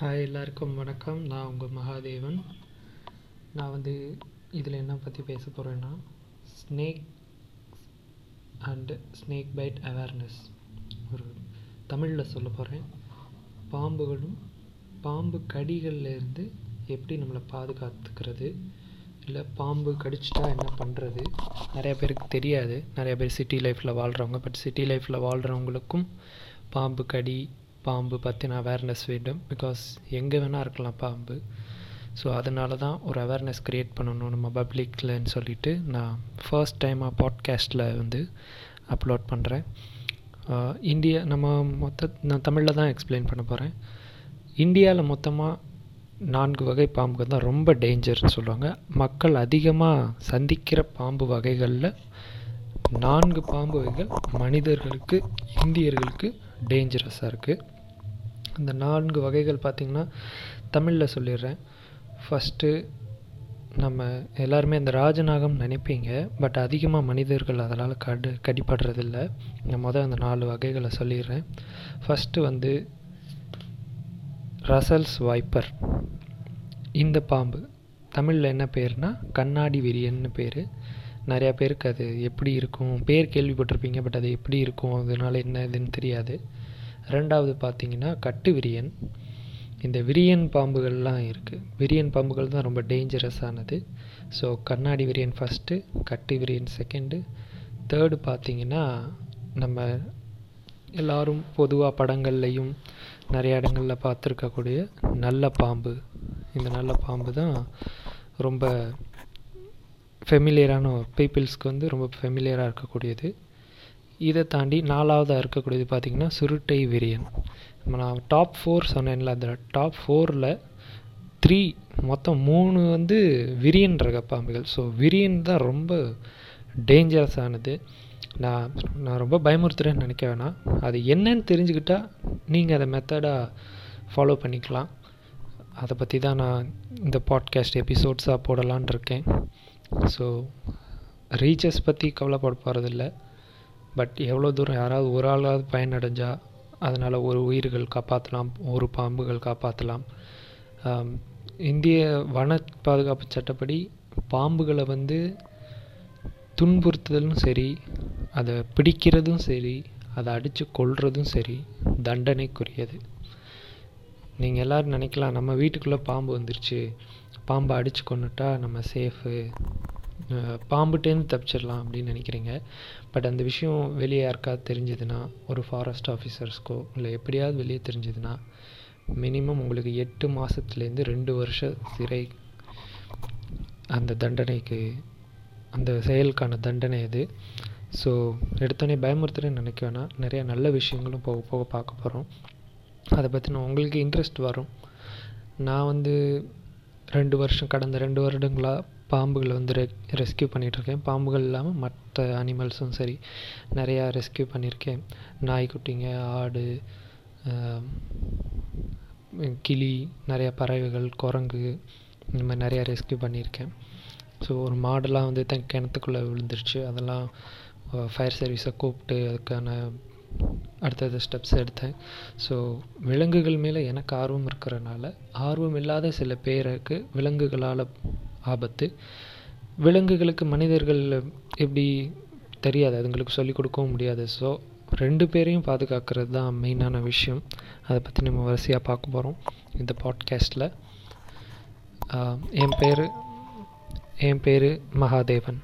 Hi எல்லாருக்கும் வணக்கம். நான் உங்கள் மகாதேவன். நான் வந்து இதில் என்ன பற்றி பேச போகிறேன்னா snake and snake bite awareness ஒரு தமிழில் சொல்ல போகிறேன் பாம்புகளும் பாம்பு கடிகள்லேருந்து எப்படி நம்மளை பாதுகாத்துக்கிறது? இல்லை பாம்பு கடிச்சிட்டா என்ன பண்ணுறது நிறைய பேருக்கு தெரியாது. நிறைய பேர் சிட்டி லைஃப்பில் வாழ்கிறவங்க பட் சிட்டி லைஃப்பில் வாழ்கிறவங்களுக்கும் பாம்பு கடி பாம்பு பற்றின அவேர்னஸ் வேண்டும். பிகாஸ் எங்கே வேணால் இருக்கலாம் பாம்பு. ஸோ அதனால தான் ஒரு அவேர்னஸ் க்ரியேட் பண்ணணும் நம்ம பப்ளிக்லன்னு சொல்லிட்டு நான் ஃபர்ஸ்ட் டைமாக பாட்காஸ்ட்டில் வந்து அப்லோட் பண்ணுறேன் இந்தியா நம்ம மொத்த நான் தமிழில் தான் எக்ஸ்பிளைன் பண்ண போகிறேன் இந்தியாவில் மொத்தமாக நான்கு வகை பாம்புகள் தான் ரொம்ப டேஞ்சர்னு சொல்லுவாங்க. மக்கள் அதிகமாக சந்திக்கிற பாம்பு வகைகளில் நான்கு பாம்பு வகைகள் மனிதர்களுக்கு இந்தியர்களுக்கு டேஞ்சரஸாக இருக்குது அந்த நான்கு வகைகள் பார்த்திங்கன்னா தமிழில் சொல்லிடுறேன். ஃபஸ்ட்டு நம்ம எல்லாருமே இந்த ராஜநாகம் நினைப்பீங்க பட் அதிகமாக மனிதர்கள் அதனால் கடு கடிப்படுறதில்ல நான் மொதல் அந்த நாலு வகைகளை சொல்லிடுறேன். ஃபஸ்ட்டு வந்து ரசல்ஸ் வைப்பர் இந்த பாம்பு. தமிழில் என்ன பேர்னா கண்ணாடி விரியன்னு பேர். நிறையா பேருக்கு அது எப்படி இருக்கும்? பேர் கேள்விப்பட்டிருப்பீங்க பட் அது எப்படி இருக்கும்? அதனால என்ன இதுன்னு தெரியாது. ரெண்டாவது பார்த்தீங்கன்னா கட்டு விரியன். இந்த விரியன் பாம்புகள்லாம் இருக்குது விரியன் பாம்புகள் தான் ரொம்ப டேஞ்சரஸானது ஸோ கண்ணாடி விரியன் ஃபஸ்ட்டு கட்டு விரியன் செகண்டு தேர்டு பார்த்திங்கன்னா நம்ம எல்லோரும் பொதுவாக படங்கள்லையும் நிறைய இடங்களில் பார்த்துருக்கக்கூடிய நல்ல பாம்பு. இந்த நல்ல பாம்பு தான் ரொம்ப ஃபெமிலியரான பீப்புள்ஸ்க்கு வந்து ரொம்ப ஃபெமிலியராக இருக்கக்கூடியது. இதை தாண்டி நாலாவதாக இருக்கக்கூடியது பார்த்திங்கன்னா சுருட்டை விரியன். நான் டாப் ஃபோர் சொன்னேன்ல அந்த டாப் ஃபோரில் த்ரீ மொத்தம் மூணு வந்து விரியன் ரக பாம்புகள். ஸோ விரியன் தான் ரொம்ப டேஞ்சரஸானது நான் நான் ரொம்ப பயமுறுத்துறேன்னு நினைக்க வேணாம். அது என்னன்னு தெரிஞ்சுக்கிட்டால் நீங்கள் அதை மெத்தடாக ஃபாலோ பண்ணிக்கலாம். அதை பற்றி தான் நான் இந்த பாட்காஸ்ட் எபிசோட்ஸாக போடலான் இருக்கேன். ஸோ ரீச்சஸ் பற்றி கவலைப்பட போகிறதில்ல பட் எவ்வளோ தூரம் யாராவது ஒரு ஆளாவது பயனடைஞ்சால் அதனால் ஒரு உயிர்கள் காப்பாற்றலாம் ஒரு பாம்புகள் காப்பாற்றலாம் இந்திய வன பாதுகாப்பு சட்டப்படி பாம்புகளை வந்து துன்புறுத்துதலும் சரி அதை பிடிக்கிறதும் சரி அதை அடித்து கொள்றதும் சரி தண்டனைக்குரியது. நீங்கள் எல்லோரும் நினைக்கலாம் நம்ம வீட்டுக்குள்ளே பாம்பு வந்துருச்சு பாம்பை அடித்து கொண்டுட்டா நம்ம சேஃபு பாம்புட்டேருந்து தப்பிச்சிடலாம் அப்படின்னு நினைக்கிறீங்க. பட் அந்த விஷயம் வெளியே யாருக்காவது தெரிஞ்சதுன்னா ஒரு ஃபாரஸ்ட் ஆஃபீஸர்ஸ்க்கோ இல்லை எப்படியாவது வெளியே தெரிஞ்சதுன்னா மினிமம் உங்களுக்கு எட்டு மாதத்துலேருந்து ரெண்டு வருஷம் சிறை அந்த தண்டனைக்கு அந்த செயலுக்கான தண்டனை அது. ஸோ எடுத்தோடனே பயமுறுத்துறேன்னு நினைக்க வேணாம். நிறைய நல்ல விஷயங்களும் போக போக பார்க்க போகிறோம் அதை பற்றின உங்களுக்கு இன்ட்ரெஸ்ட் வரும். நான் வந்து ரெண்டு வருஷம் கடந்த ரெண்டு வருடங்களாக பாம்புகளை வந்து ரெ ரெஸ்கியூ பண்ணிகிட்ருக்கேன். பாம்புகள் இல்லாமல் மற்ற அனிமல்ஸும் சரி நிறையா ரெஸ்கியூ பண்ணியிருக்கேன். நாய்க்குட்டிங்க ஆடு கிளி நிறையா பறவைகள் குரங்கு இந்த மாதிரி நிறையா ரெஸ்கியூ பண்ணியிருக்கேன். ஸோ ஒரு மாடெல்லாம் வந்து தன் கிணத்துக்குள்ளே விழுந்துருச்சு. அதெல்லாம் ஃபயர் சர்வீஸை கூப்பிட்டு அதுக்கான அடுத்தடுத்த ஸ்டெப்ஸ் எடுத்தேன். ஸோ விலங்குகள் மேலே எனக்கு ஆர்வம் இருக்கிறனால ஆர்வம் இல்லாத சில பேருக்கு விலங்குகளால் ஆபத்து. விலங்குகளுக்கு மனிதர்கள் எப்படி தெரியாது அதுங்களுக்கு சொல்லிக் கொடுக்கவும் முடியாது. ஸோ ரெண்டு பேரையும் பாதுகாக்கிறது தான் மெயினான விஷயம். அதை பற்றி நம்ம வரிசையாக பார்க்க போகிறோம் இந்த பாட்காஸ்ட்டில் என் பேர் என் பேர் மகாதேவன்.